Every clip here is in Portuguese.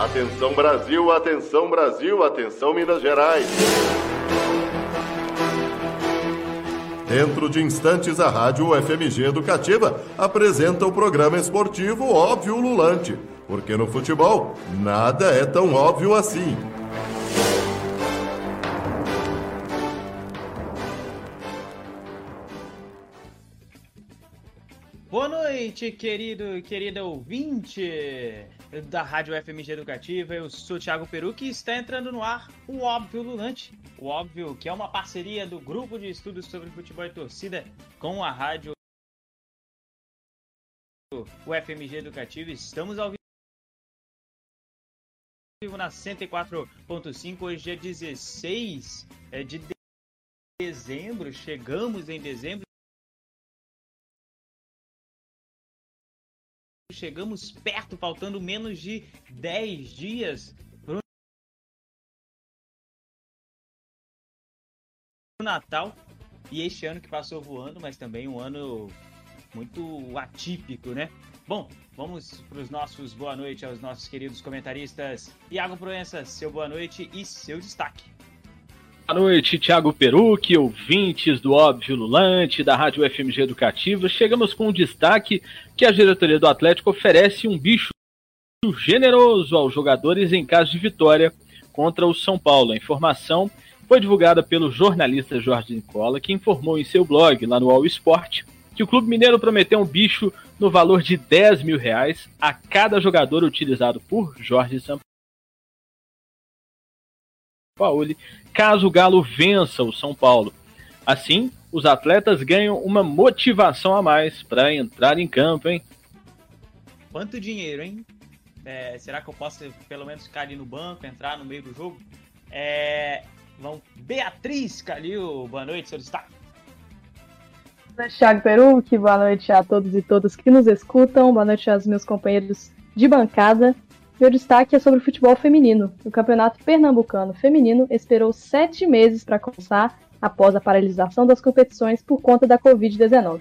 Atenção Brasil, atenção Brasil, atenção Minas Gerais. Dentro de instantes, a Rádio FMG Educativa apresenta o programa esportivo Óbvio Lulante, porque no futebol nada é tão óbvio assim. Noite, querido e querida ouvinte da Rádio FMG Educativa. Eu sou Thiago Peru e está entrando no ar o Óbvio Lulante. O Óbvio, que é uma parceria do Grupo de Estudos sobre Futebol e Torcida com a Rádio FMG Educativa. Estamos ao vivo na 104.5. Hoje é 16 é, de dezembro. Chegamos em dezembro. Chegamos perto, faltando menos de 10 dias para o Natal. E este ano que passou voando, mas também um ano muito atípico, né? Bom, vamos para os nossos boa noite aos nossos queridos comentaristas. Iago Proença, seu boa noite e seu destaque. Boa noite, Thiago Peruque, ouvintes do Óbvio Lulante, da Rádio FMG Educativa. Chegamos com um destaque que a diretoria do Atlético oferece um bicho generoso aos jogadores em caso de vitória contra o São Paulo. A informação foi divulgada pelo jornalista Jorge Nicola, que informou em seu blog, lá no All Sport, que o Clube Mineiro prometeu um bicho no valor de 10 mil reais a cada jogador utilizado por Jorge Sampaio Paulo, caso o Galo vença o São Paulo. Assim, os atletas ganham uma motivação a mais para entrar em campo, hein? Quanto dinheiro, hein? É, será que eu posso pelo menos ficar ali no banco, entrar no meio do jogo? É, vamos, Beatriz Calil, boa noite, seu destaque. Boa noite, Thiago Peru, que boa noite a todos e todas que nos escutam, boa noite aos meus companheiros de bancada. Meu destaque é sobre o futebol feminino. O Campeonato Pernambucano Feminino esperou sete meses para começar após a paralisação das competições por conta da Covid-19.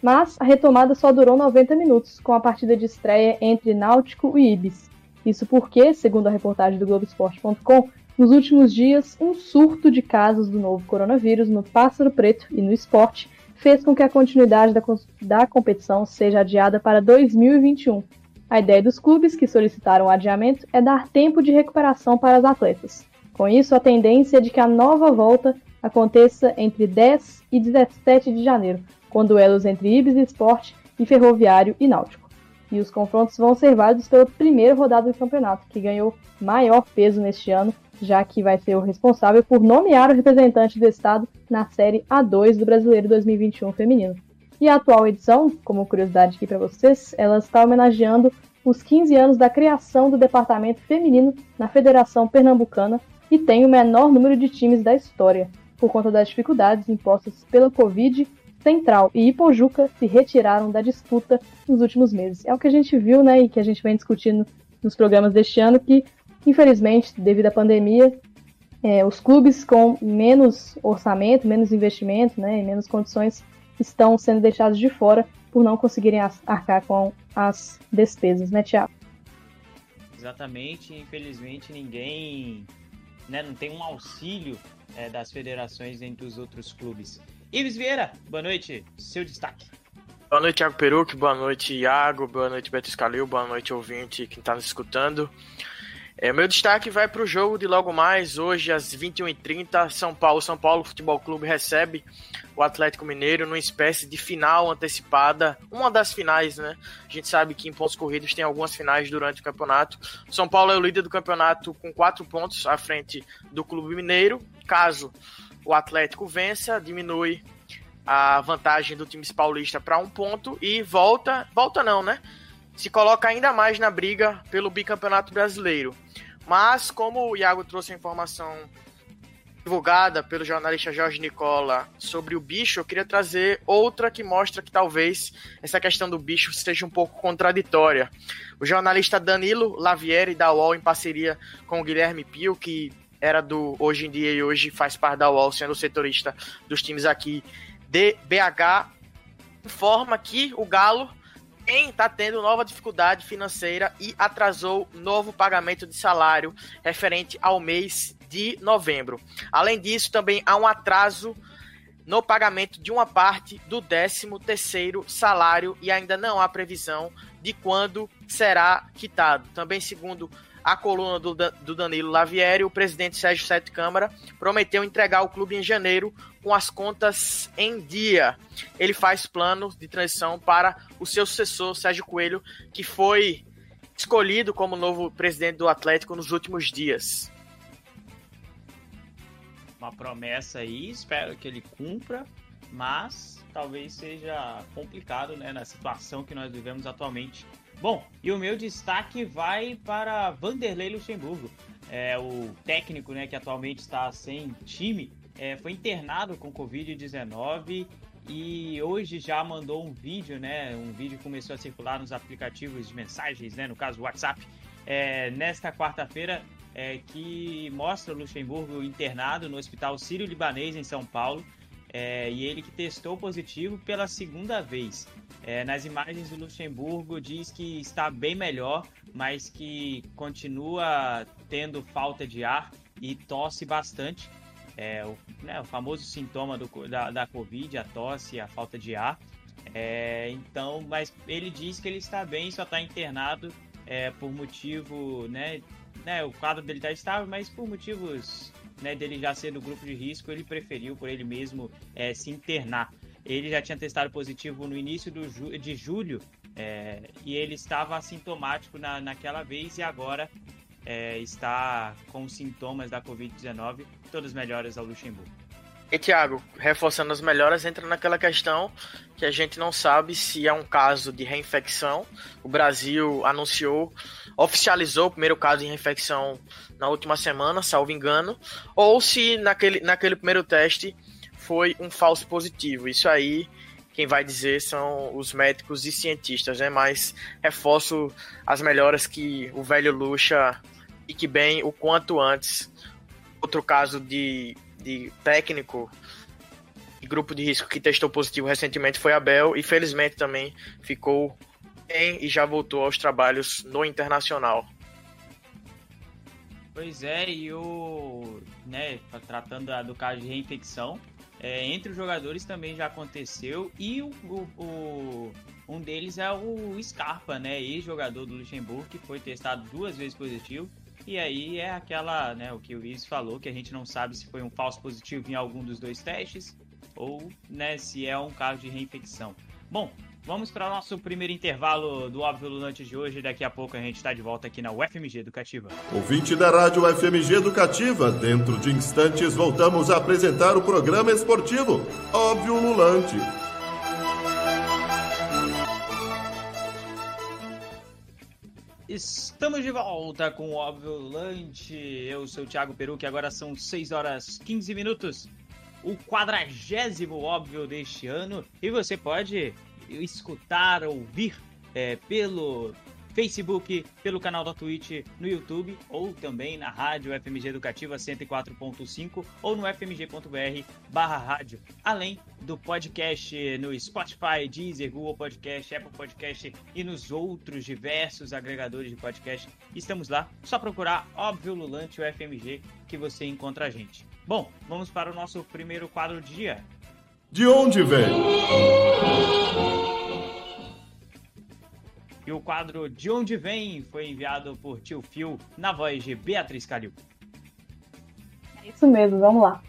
Mas a retomada só durou 90 minutos, com a partida de estreia entre Náutico e Ibis. Isso porque, segundo a reportagem do Globoesporte.com, nos últimos dias, um surto de casos do novo coronavírus no Pássaro Preto e no esporte fez com que a continuidade da, da competição seja adiada para 2021, a ideia dos clubes que solicitaram o adiamento é dar tempo de recuperação para as atletas. Com isso, a tendência é de que a nova volta aconteça entre 10 e 17 de janeiro, com duelos entre Ibis Esporte e Ferroviário e Náutico. E os confrontos vão ser válidos pela primeira rodada do campeonato, que ganhou maior peso neste ano, já que vai ser o responsável por nomear o representante do estado na Série A2 do Brasileiro 2021 feminino. E a atual edição, como curiosidade aqui para vocês, ela está homenageando os 15 anos da criação do departamento feminino na Federação Pernambucana e tem o menor número de times da história, por conta das dificuldades impostas pela Covid. Central e Ipojuca se retiraram da disputa nos últimos meses. É o que a gente viu, né, e que a gente vem discutindo nos programas deste ano, que, infelizmente, devido à pandemia, é, os clubes com menos orçamento, menos investimento, né, e menos condições estão sendo deixados de fora por não conseguirem arcar com as despesas, né, Tiago? Exatamente, infelizmente ninguém, né, não tem um auxílio é, das federações entre os outros clubes. Ives Vieira, boa noite, seu destaque. Boa noite, Thiago Peruque, boa noite, Iago, boa noite, Beto Escalil, boa noite, ouvinte, quem está nos escutando. É, meu destaque vai para o jogo de logo mais, hoje às 21h30, São Paulo. São Paulo Futebol Clube recebe o Atlético Mineiro numa espécie de final antecipada, uma das finais, né? A gente sabe que em pontos corridos tem algumas finais durante o campeonato. São Paulo é o líder do campeonato com quatro pontos à frente do Clube Mineiro. Caso o Atlético vença, diminui a vantagem do time paulista para um ponto e volta, volta não, né? Se coloca ainda mais na briga pelo bicampeonato brasileiro. Mas, como o Iago trouxe a informação divulgada pelo jornalista Jorge Nicola sobre o bicho, eu queria trazer outra que mostra que talvez essa questão do bicho seja um pouco contraditória. O jornalista Danilo Lavieri, da UOL, em parceria com o Guilherme Pio, que era do Hoje em Dia e hoje faz parte da UOL, sendo setorista dos times aqui de BH, informa que o Galo Porém, está tendo nova dificuldade financeira e atrasou novo pagamento de salário referente ao mês de novembro. Além disso, também há um atraso no pagamento de uma parte do 13º salário e ainda não há previsão de quando será quitado. Também segundo a coluna do, do Danilo Lavieri, o presidente Sérgio Sete Câmara prometeu entregar o clube em janeiro com as contas em dia. Ele faz planos de transição para o seu sucessor, Sérgio Coelho, que foi escolhido como novo presidente do Atlético nos últimos dias. Uma promessa aí, espero que ele cumpra, mas talvez seja complicado né, na situação que nós vivemos atualmente Bom, e o meu destaque vai para Vanderlei Luxemburgo. É, o técnico né, que atualmente está sem time é, foi internado com Covid-19 e hoje já mandou um vídeo, né? Um vídeo começou a circular nos aplicativos de mensagens, né? No caso, WhatsApp, é, nesta quarta-feira, é, que mostra o Luxemburgo internado no Hospital Sírio-Libanês em São Paulo. É, e ele que testou positivo pela segunda vez. É, nas imagens do Luxemburgo diz que está bem melhor, mas que continua tendo falta de ar e tosse bastante. É, o, né, o famoso sintoma do, da, da Covid, a tosse, a falta de ar. É, então, mas ele diz que ele está bem, só está internado é, por motivo, né, né, o quadro dele está estável, mas por motivos né, dele já ser do grupo de risco, ele preferiu por ele mesmo é, se internar. Ele já tinha testado positivo no início ju de julho é, e ele estava assintomático na, naquela vez e agora é, está com sintomas da Covid-19. Todas melhoras ao Luxemburgo. E Thiago, reforçando as melhoras, entra naquela questão que a gente não sabe se é um caso de reinfecção. O Brasil anunciou, oficializou o primeiro caso de reinfecção na última semana, salvo engano, ou se naquele, naquele primeiro teste foi um falso positivo. Isso aí, quem vai dizer são os médicos e cientistas, né? Mas reforço as melhoras que o velho Lucha e que bem o quanto antes. Outro caso de de técnico e grupo de risco que testou positivo recentemente foi Abel e felizmente também ficou bem e já voltou aos trabalhos no internacional. Pois é, e o. Né, tratando do caso de reinfecção, é, entre os jogadores também já aconteceu e o, o, o um deles é o Scarpa, né, ex-jogador do Luxemburgo, que foi testado duas vezes positivo e aí é aquela, né, o que o Ives falou, que a gente não sabe se foi um falso positivo em algum dos dois testes ou, né, se é um caso de reinfecção. Bom, vamos para o nosso primeiro intervalo do Óbvio Lulante de hoje. Daqui a pouco a gente está de volta aqui na UFMG Educativa. Ouvinte da Rádio UFMG Educativa, dentro de instantes voltamos a apresentar o programa esportivo Óbvio Lulante. Estamos de volta com o Óbvio Lante. Eu sou o Thiago Peru, que agora são 6 horas 15 minutos. O quadragésimo óbvio deste ano. E você pode escutar, ouvir é, pelo Facebook, pelo canal da Twitch, no YouTube ou também na rádio FMG Educativa 104.5 ou no fmg.br barra rádio. Além do podcast no Spotify, Deezer, Google Podcast, Apple Podcast e nos outros diversos agregadores de podcast. Estamos lá, só procurar Óbvio Lulante o FMG que você encontra a gente. Bom, vamos para o nosso primeiro quadro do dia. De onde vem? E o quadro De Onde Vem foi enviado por Tio Phil na voz de Beatriz Calil. É isso mesmo, vamos lá.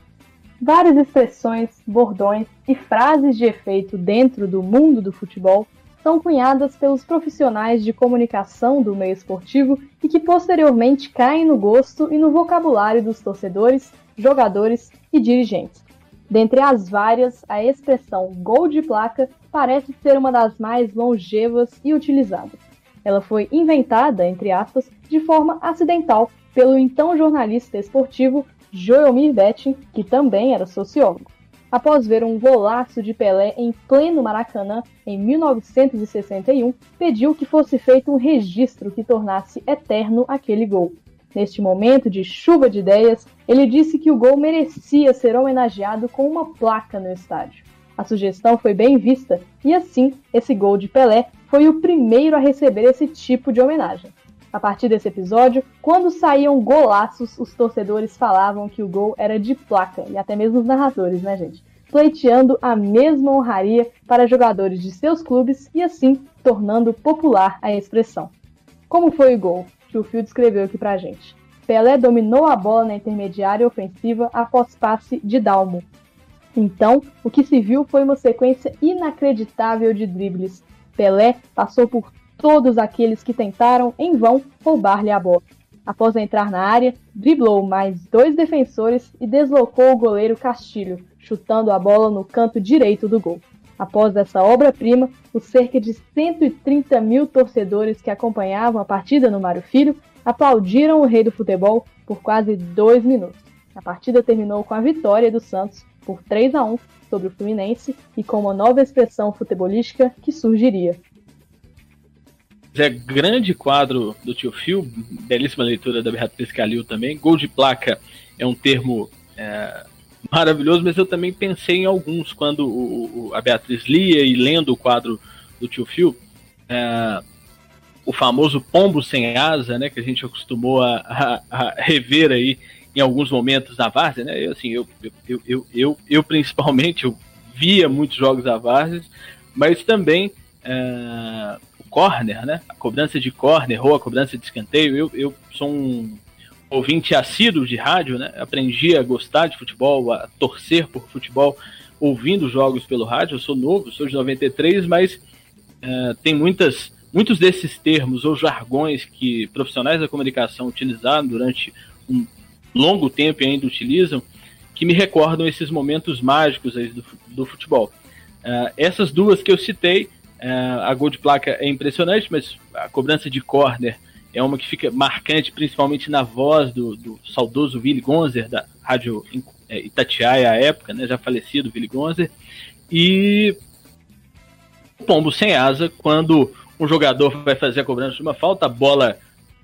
Várias expressões, bordões e frases de efeito dentro do mundo do futebol são cunhadas pelos profissionais de comunicação do meio esportivo e que posteriormente caem no gosto e no vocabulário dos torcedores, jogadores e dirigentes. Dentre as várias, a expressão gol de placa parece ser uma das mais longevas e utilizadas. Ela foi inventada, entre aspas, de forma acidental pelo então jornalista esportivo Joelmir Betting, que também era sociólogo. Após ver um golaço de Pelé em pleno Maracanã em 1961, pediu que fosse feito um registro que tornasse eterno aquele gol. Neste momento de chuva de ideias, ele disse que o gol merecia ser homenageado com uma placa no estádio. A sugestão foi bem vista e assim esse gol de Pelé foi o primeiro a receber esse tipo de homenagem. A partir desse episódio, quando saíam golaços, os torcedores falavam que o gol era de placa, e até mesmo os narradores, né, gente? Pleiteando a mesma honraria para jogadores de seus clubes e assim tornando popular a expressão. Como foi o gol? Que o Phil descreveu aqui pra gente. Pelé dominou a bola na intermediária ofensiva após passe de Dalmo. Então, o que se viu foi uma sequência inacreditável de dribles. Pelé passou por todos aqueles que tentaram, em vão, roubar-lhe a bola. Após entrar na área, driblou mais dois defensores e deslocou o goleiro Castilho, chutando a bola no canto direito do gol. Após essa obra-prima, os cerca de 130 mil torcedores que acompanhavam a partida no Mário Filho aplaudiram o rei do futebol por quase dois minutos. A partida terminou com a vitória do Santos por 3 a 1 sobre o Fluminense e com uma nova expressão futebolística que surgiria, é grande quadro do tio Phil, belíssima leitura da Beatriz Calil também. Gol de placa é um termo é, maravilhoso, mas eu também pensei em alguns quando o, o, a Beatriz lia e lendo o quadro do tio Phil. É, o famoso pombo sem asa, né, que a gente acostumou a, a, a rever aí em alguns momentos na Várzea, né? Eu, assim, eu, eu, eu, eu, eu, principalmente eu via muitos jogos da Várzea, mas também é, corner, né? A cobrança de corner ou a cobrança de escanteio. Eu, eu sou um ouvinte assíduo de rádio, né? Aprendi a gostar de futebol, a torcer por futebol, ouvindo jogos pelo rádio. Eu sou novo, sou de 93, mas uh, tem muitas, muitos desses termos ou jargões que profissionais da comunicação utilizaram durante um longo tempo e ainda utilizam, que me recordam esses momentos mágicos do, do futebol. Uh, essas duas que eu citei é, a gol de placa é impressionante, mas a cobrança de corner é uma que fica marcante, principalmente na voz do, do saudoso Willy Gonzer, da rádio é, Itatiaia à época, né, já falecido Willy Gonzer. E o pombo sem asa, quando um jogador vai fazer a cobrança de uma falta, a bola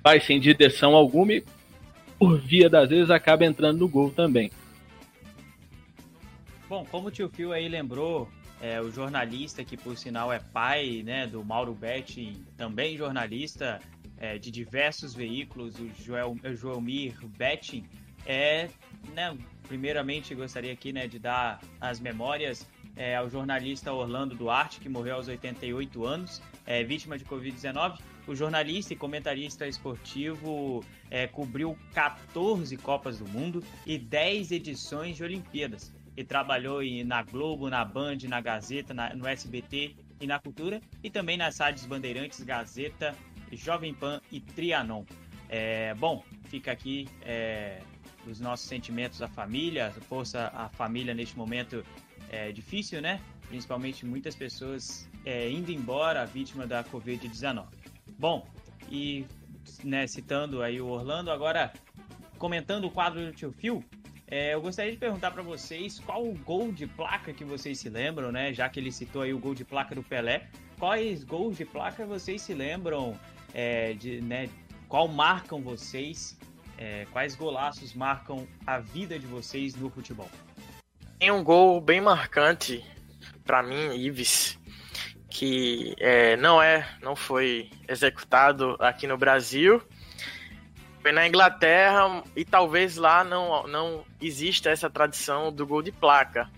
vai sem direção alguma e, por via das vezes, acaba entrando no gol também. Bom, como o tio Phil aí lembrou, é, o jornalista que por sinal é pai né, do Mauro Betting, também jornalista é, de diversos veículos, o Joel, Joelmir Betting, é, né, primeiramente gostaria aqui né, de dar as memórias é, ao jornalista Orlando Duarte, que morreu aos 88 anos, é, vítima de Covid-19. O jornalista e comentarista esportivo é, cobriu 14 Copas do Mundo e 10 edições de Olimpíadas e trabalhou na Globo, na Band, na Gazeta, na, no SBT e na Cultura, e também nas rádios Bandeirantes, Gazeta, Jovem Pan e Trianon. É, bom, fica aqui é, os nossos sentimentos à família, força à família neste momento é, difícil, né? Principalmente muitas pessoas é, indo embora vítima da Covid-19. Bom, e né, citando aí o Orlando, agora comentando o quadro do Tio Phil, é, eu gostaria de perguntar para vocês qual o gol de placa que vocês se lembram, né? Já que ele citou aí o gol de placa do Pelé, quais gols de placa vocês se lembram? É, de, né, qual marcam vocês? É, quais golaços marcam a vida de vocês no futebol? Tem um gol bem marcante para mim, Ives, que é, não é, não foi executado aqui no Brasil, foi na Inglaterra e talvez lá não, não exista essa tradição do gol de placa.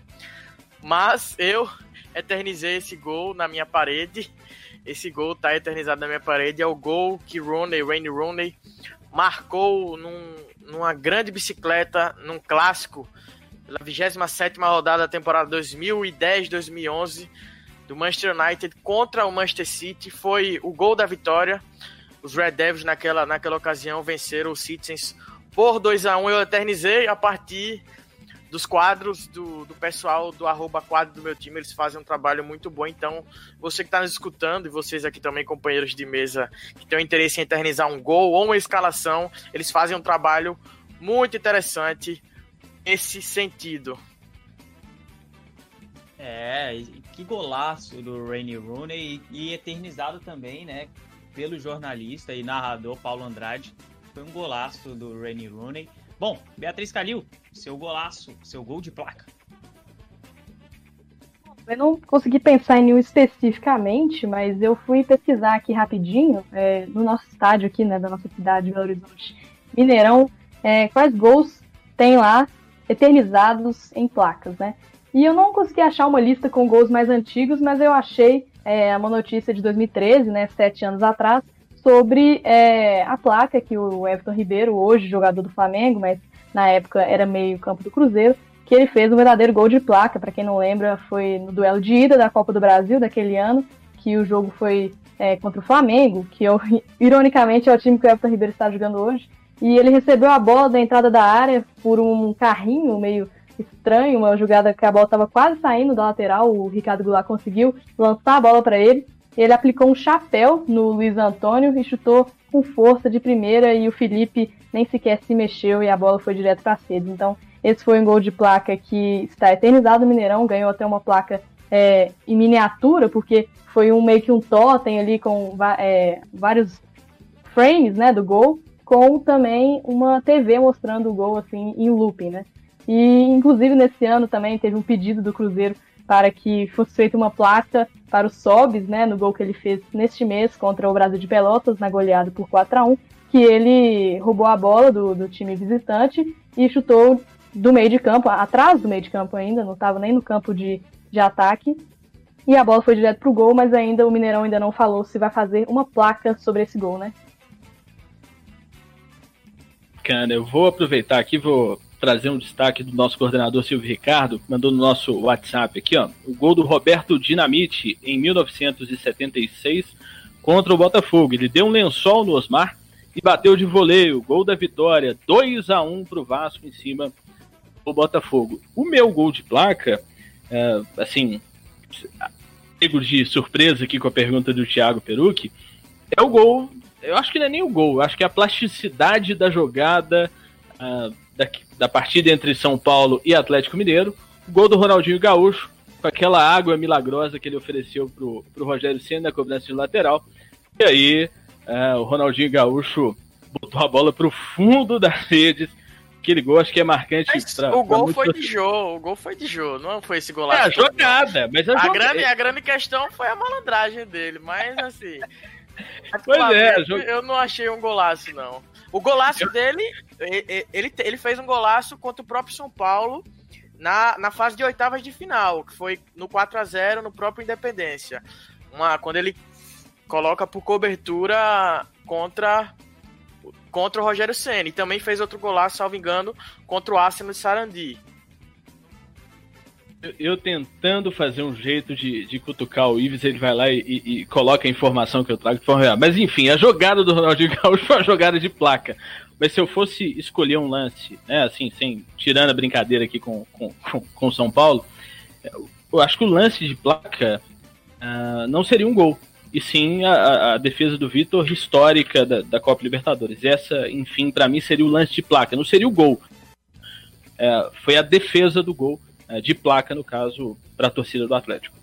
Mas eu eternizei esse gol na minha parede. Esse gol tá eternizado na minha parede. É o gol que Rooney, Wayne Rooney, marcou num, numa grande bicicleta, num clássico, pela 27 rodada da temporada 2010-2011 do Manchester United contra o Manchester City. Foi o gol da vitória os Red Devils naquela, naquela ocasião venceram os Citizens por 2 a 1 Eu eternizei a partir dos quadros do, do pessoal do arroba quadro do meu time, eles fazem um trabalho muito bom. Então, você que está nos escutando, e vocês aqui também, companheiros de mesa, que têm interesse em eternizar um gol ou uma escalação, eles fazem um trabalho muito interessante nesse sentido. É, que golaço do Rainy Rooney e, eternizado também, né? pelo jornalista e narrador Paulo Andrade. Foi um golaço do Rainy Rooney. Bom, Beatriz Calil, seu golaço, seu gol de placa. Eu não consegui pensar em nenhum especificamente, mas eu fui pesquisar aqui rapidinho, é, no nosso estádio aqui, né, da nossa cidade, Belo Horizonte, Mineirão, é, quais gols tem lá eternizados em placas, né? E eu não consegui achar uma lista com gols mais antigos, mas eu achei é, uma notícia de 2013, né, sete anos atrás, sobre é, a placa que o Everton Ribeiro, hoje jogador do Flamengo, mas na época era meio campo do Cruzeiro, que ele fez um verdadeiro gol de placa. Para quem não lembra, foi no duelo de ida da Copa do Brasil daquele ano, que o jogo foi é, contra o Flamengo, que eu, ironicamente é o time que o Everton Ribeiro está jogando hoje. E ele recebeu a bola da entrada da área por um carrinho meio estranho, uma jogada que a bola estava quase saindo da lateral, o Ricardo Goulart conseguiu lançar a bola para ele. Ele aplicou um chapéu no Luiz Antônio e chutou com força de primeira e o Felipe nem sequer se mexeu e a bola foi direto para rede. Então, esse foi um gol de placa que está eternizado no Mineirão, ganhou até uma placa é, em miniatura, porque foi um meio que um totem ali com é, vários frames né, do gol, com também uma TV mostrando o gol assim em looping, né? E, inclusive, nesse ano também teve um pedido do Cruzeiro para que fosse feita uma placa para o Sobis, né, no gol que ele fez neste mês contra o Brasil de Pelotas, na goleada por 4 a 1 que ele roubou a bola do, do time visitante e chutou do meio de campo, atrás do meio de campo ainda, não estava nem no campo de, de ataque. E a bola foi direto pro gol, mas ainda o Mineirão ainda não falou se vai fazer uma placa sobre esse gol, né? Cara, eu vou aproveitar aqui, vou trazer um destaque do nosso coordenador Silvio Ricardo, mandou no nosso WhatsApp aqui, ó. O gol do Roberto Dinamite em 1976 contra o Botafogo. Ele deu um lençol no Osmar e bateu de voleio. Gol da vitória, 2 a 1 para o Vasco em cima do Botafogo. O meu gol de placa, é, assim, pego de surpresa aqui com a pergunta do Thiago Perucci, é o gol. Eu acho que não é nem o gol, acho que é a plasticidade da jogada. Uh, da, da partida entre São Paulo e Atlético Mineiro. O gol do Ronaldinho Gaúcho, com aquela água milagrosa que ele ofereceu pro, pro Rogério Senna na cobrança de lateral. E aí, é, o Ronaldinho Gaúcho botou a bola pro fundo das redes. Aquele gol acho que é marcante. Pra, o gol foi de Jô, o gol foi de Jô, não foi esse golaço. É, a jogada, mas a, a, jogada... grande, a grande questão foi a malandragem dele, mas assim. pois é, eu não achei um golaço, não. O golaço dele, ele, ele fez um golaço contra o próprio São Paulo na, na fase de oitavas de final, que foi no 4 a 0 no próprio Independência. Uma, quando ele coloca por cobertura contra contra o Rogério Senna. E também fez outro golaço, salvo engano, contra o Arsenal de Sarandi eu tentando fazer um jeito de, de cutucar o Ives, ele vai lá e, e, e coloca a informação que eu trago de forma real. Mas enfim, a jogada do Ronaldinho Gaúcho foi uma jogada de placa. Mas se eu fosse escolher um lance, né, assim, sem, tirando a brincadeira aqui com, com, com São Paulo, eu acho que o lance de placa uh, não seria um gol. E sim a, a defesa do Vitor histórica da, da Copa Libertadores. Essa, enfim, para mim seria o lance de placa, não seria o gol. Uh, foi a defesa do gol é, de placa, no caso, para a torcida do Atlético.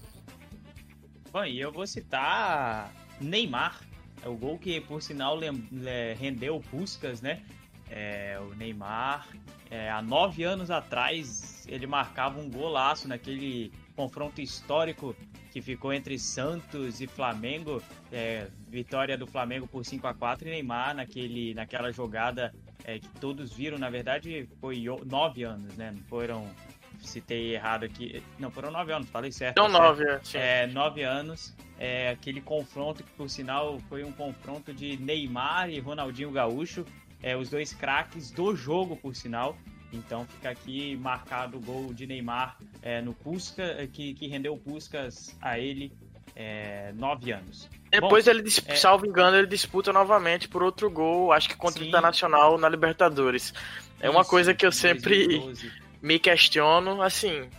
Bom, e eu vou citar Neymar, é o gol que, por sinal, rendeu Puskas, né? É, o Neymar, é, há nove anos atrás, ele marcava um golaço naquele confronto histórico que ficou entre Santos e Flamengo. É, vitória do Flamengo por 5 a 4 e Neymar naquele, naquela jogada é, que todos viram, na verdade, foi nove anos, né? Não foram citei errado aqui. Não, foram nove anos, falei certo. Não, nove, é, é. nove anos. É, aquele confronto que, por sinal, foi um confronto de Neymar e Ronaldinho Gaúcho. É, os dois craques do jogo, por sinal. Então fica aqui marcado o gol de Neymar é, no Pusca, que, que rendeu o Puscas a ele é, nove anos. Depois Bom, ele, é... salvo engano, ele disputa novamente por outro gol, acho que contra Sim. o Internacional na Libertadores. É uma Isso, coisa que eu sempre 2012 me questiono, assim,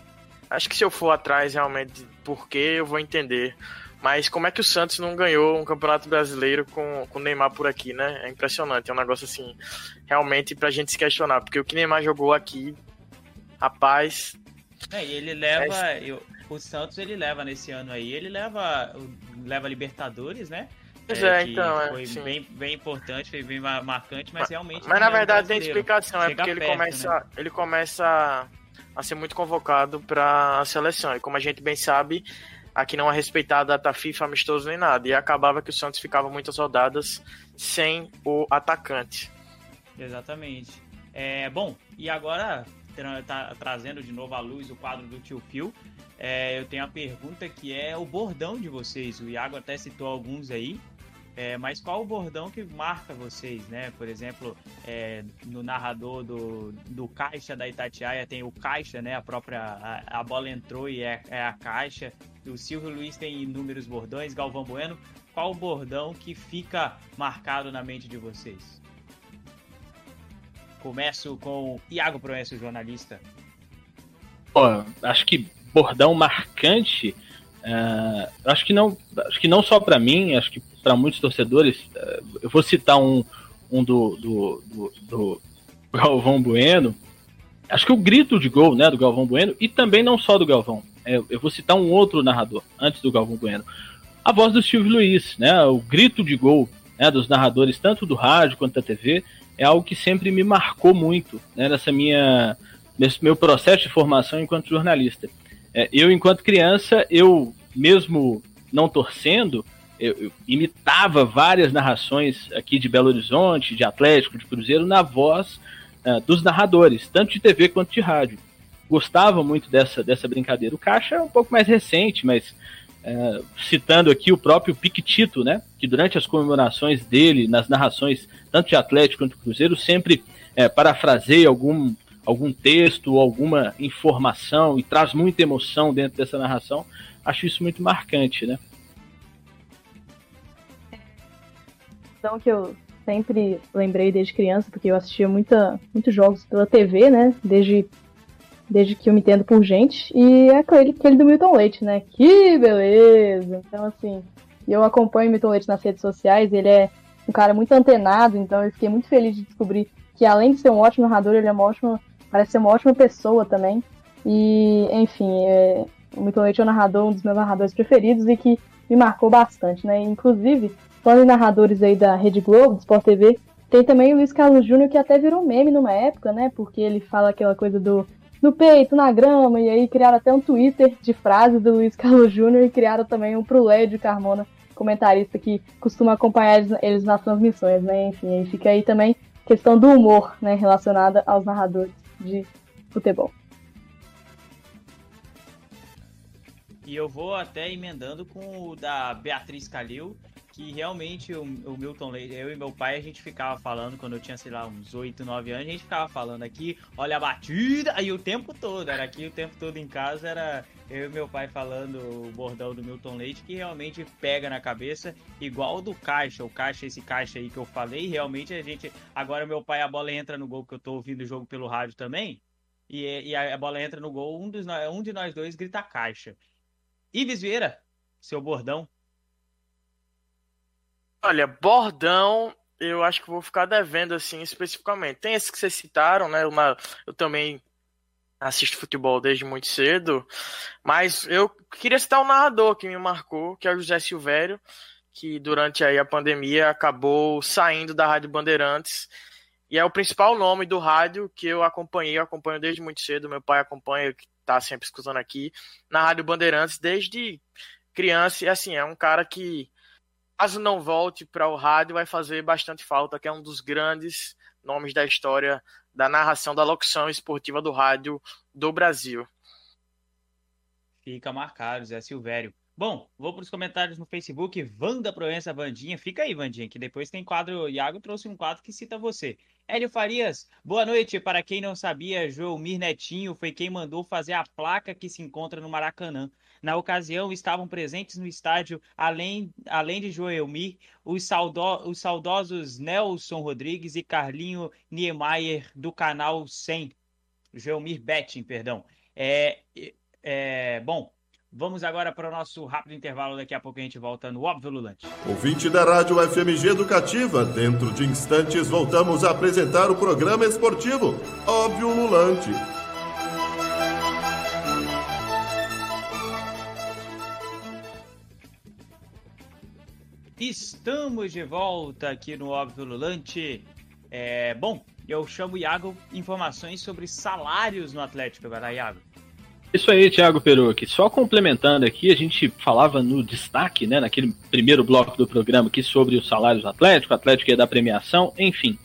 acho que se eu for atrás realmente por que eu vou entender. Mas como é que o Santos não ganhou um campeonato brasileiro com, com o Neymar por aqui, né? É impressionante, é um negócio assim, realmente pra gente se questionar, porque o que Neymar jogou aqui, rapaz. É, e ele leva. É... Eu, o Santos ele leva nesse ano aí, ele leva, leva Libertadores, né? Pois é, é então, é. Foi bem, bem importante, foi bem marcante, mas, realmente. Mas na verdade tem explicação, é porque ele perto, começa. Né? Ele começa a ser muito convocado para a seleção. E como a gente bem sabe, aqui não é respeitada a data FIFA, amistoso nem nada. E acabava que o Santos ficava muitas rodadas sem o atacante. Exatamente. É, bom, e agora tá trazendo de novo à luz o quadro do tio Phil. É, eu tenho a pergunta que é o bordão de vocês. O Iago até citou alguns aí. É, mas qual o bordão que marca vocês, né? Por exemplo, é, no narrador do, do Caixa da Itatiaia tem o Caixa, né? A própria a, a bola entrou e é, é, a Caixa. O Silvio Luiz tem inúmeros bordões, Galvão Bueno. Qual o bordão que fica marcado na mente de vocês? Começo com Iago Proença, jornalista. Pô, acho que bordão marcante. Uh, acho que não, acho que não só para mim, acho que para muitos torcedores. Uh, eu vou citar um, um do, do, do, do, Galvão Bueno. Acho que o grito de gol, né, do Galvão Bueno e também não só do Galvão. É, eu vou citar um outro narrador antes do Galvão Bueno. A voz do Silvio Luiz, né, o grito de gol né, dos narradores tanto do rádio quanto da TV é algo que sempre me marcou muito né, nessa minha nesse meu processo de formação enquanto jornalista. É, eu, enquanto criança, eu mesmo não torcendo, eu, eu, imitava várias narrações aqui de Belo Horizonte, de Atlético, de Cruzeiro, na voz uh, dos narradores, tanto de TV quanto de rádio. Gostava muito dessa, dessa brincadeira. O Caixa é um pouco mais recente, mas uh, citando aqui o próprio Piquetito, né, que durante as comemorações dele, nas narrações tanto de Atlético quanto de Cruzeiro, sempre uh, parafraseia algum algum texto alguma informação e traz muita emoção dentro dessa narração, acho isso muito marcante, né? Então que eu sempre lembrei desde criança, porque eu assistia muita, muitos jogos pela TV, né? Desde, desde que eu me entendo por gente. E é aquele, aquele do Milton Leite, né? Que beleza! Então, assim, eu acompanho o Milton Leite nas redes sociais, ele é um cara muito antenado, então eu fiquei muito feliz de descobrir que além de ser um ótimo narrador, ele é uma ótima parece ser uma ótima pessoa também. E, enfim, é, o Milton Leite é um narrador, um dos meus narradores preferidos e que me marcou bastante, né? Inclusive, falando em narradores aí da Rede Globo, do Sport TV, tem também o Luiz Carlos Júnior, que até virou meme numa época, né? Porque ele fala aquela coisa do no peito, na grama, e aí criaram até um Twitter de frases do Luiz Carlos Júnior e criaram também um pro Lédio Carmona, comentarista que costuma acompanhar eles nas transmissões, né? Enfim, aí fica aí também questão do humor, né, relacionada aos narradores de futebol. E eu vou até emendando com o da Beatriz Calil, que realmente o, o, Milton Leite, eu e meu pai, a gente ficava falando, quando eu tinha, sei lá, uns 8, 9 anos, a gente ficava falando aqui, olha a batida, aí o tempo todo, era aqui o tempo todo em casa, era eu e meu pai falando o bordão do Milton Leite, que realmente pega na cabeça, igual do caixa, o caixa, esse caixa aí que eu falei, realmente a gente, agora meu pai, a bola entra no gol, que eu tô ouvindo o jogo pelo rádio também, e, e a, bola entra no gol, um, dos, um de nós dois grita caixa. Ives Vieira, seu bordão. Olha, bordão, eu acho que vou ficar devendo assim especificamente. Tem esses que vocês citaram, né? Uma, eu também assisto futebol desde muito cedo, mas eu queria citar um narrador que me marcou, que é o José Silvério, que durante aí a pandemia acabou saindo da Rádio Bandeirantes e é o principal nome do rádio que eu acompanhei, eu acompanho desde muito cedo, meu pai acompanha, que tá sempre escutando aqui, na Rádio Bandeirantes desde criança, e assim, é um cara que caso não volte para o rádio vai fazer bastante falta, que é um dos grandes nomes da história da narração da locução esportiva do rádio do Brasil. Fica marcado, Zé Silvério. Bom, vou para os comentários no Facebook. Vanda Proença Vandinha. Fica aí, Vandinha, que depois tem quadro. O Iago trouxe um quadro que cita você. Hélio Farias, boa noite. Para quem não sabia, Joelmir Netinho foi quem mandou fazer a placa que se encontra no Maracanã. Na ocasião, estavam presentes no estádio, além, além de Joelmir, os, saudo, os saudosos Nelson Rodrigues e Carlinho Niemeyer, do canal 100. Joelmir Betting, perdão. É, é, bom, Vamos agora para o nosso rápido intervalo. Daqui a pouco a gente volta no Óbvio Lulante. Ouvinte da Rádio FMG Educativa, dentro de instantes voltamos a apresentar o programa esportivo Óbvio Lulante. Estamos de volta aqui no Óbvio Lulante. É, bom, eu chamo o Iago informações sobre salários no Atlético. Vai lá, Iago. Isso aí, Thiago Perucci. Só complementando aqui, a gente falava no destaque, né, naquele primeiro bloco do programa aqui sobre os salários do Atlético, o Atlético ia dar premiação, enfim.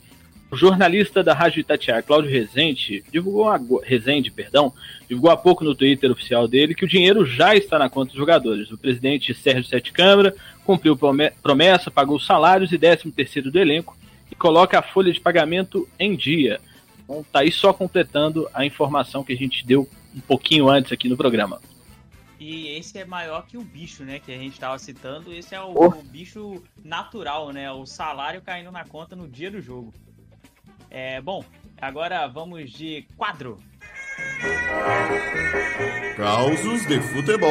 O jornalista da Rádio Itatiaia, Cláudio Rezende, divulgou a, Rezende, perdão, divulgou há pouco no Twitter oficial dele que o dinheiro já está na conta dos jogadores. O presidente Sérgio Sete Câmara cumpriu promessa, pagou os salários e 13 terceiro do elenco e coloca a folha de pagamento em dia. Então tá aí só completando a informação que a gente deu um pouquinho antes aqui no programa. E esse é maior que o bicho, né? Que a gente estava citando. Esse é o, oh. o, bicho natural, né? O salário caindo na conta no dia do jogo. É, bom, agora vamos de quadro. Causos de futebol.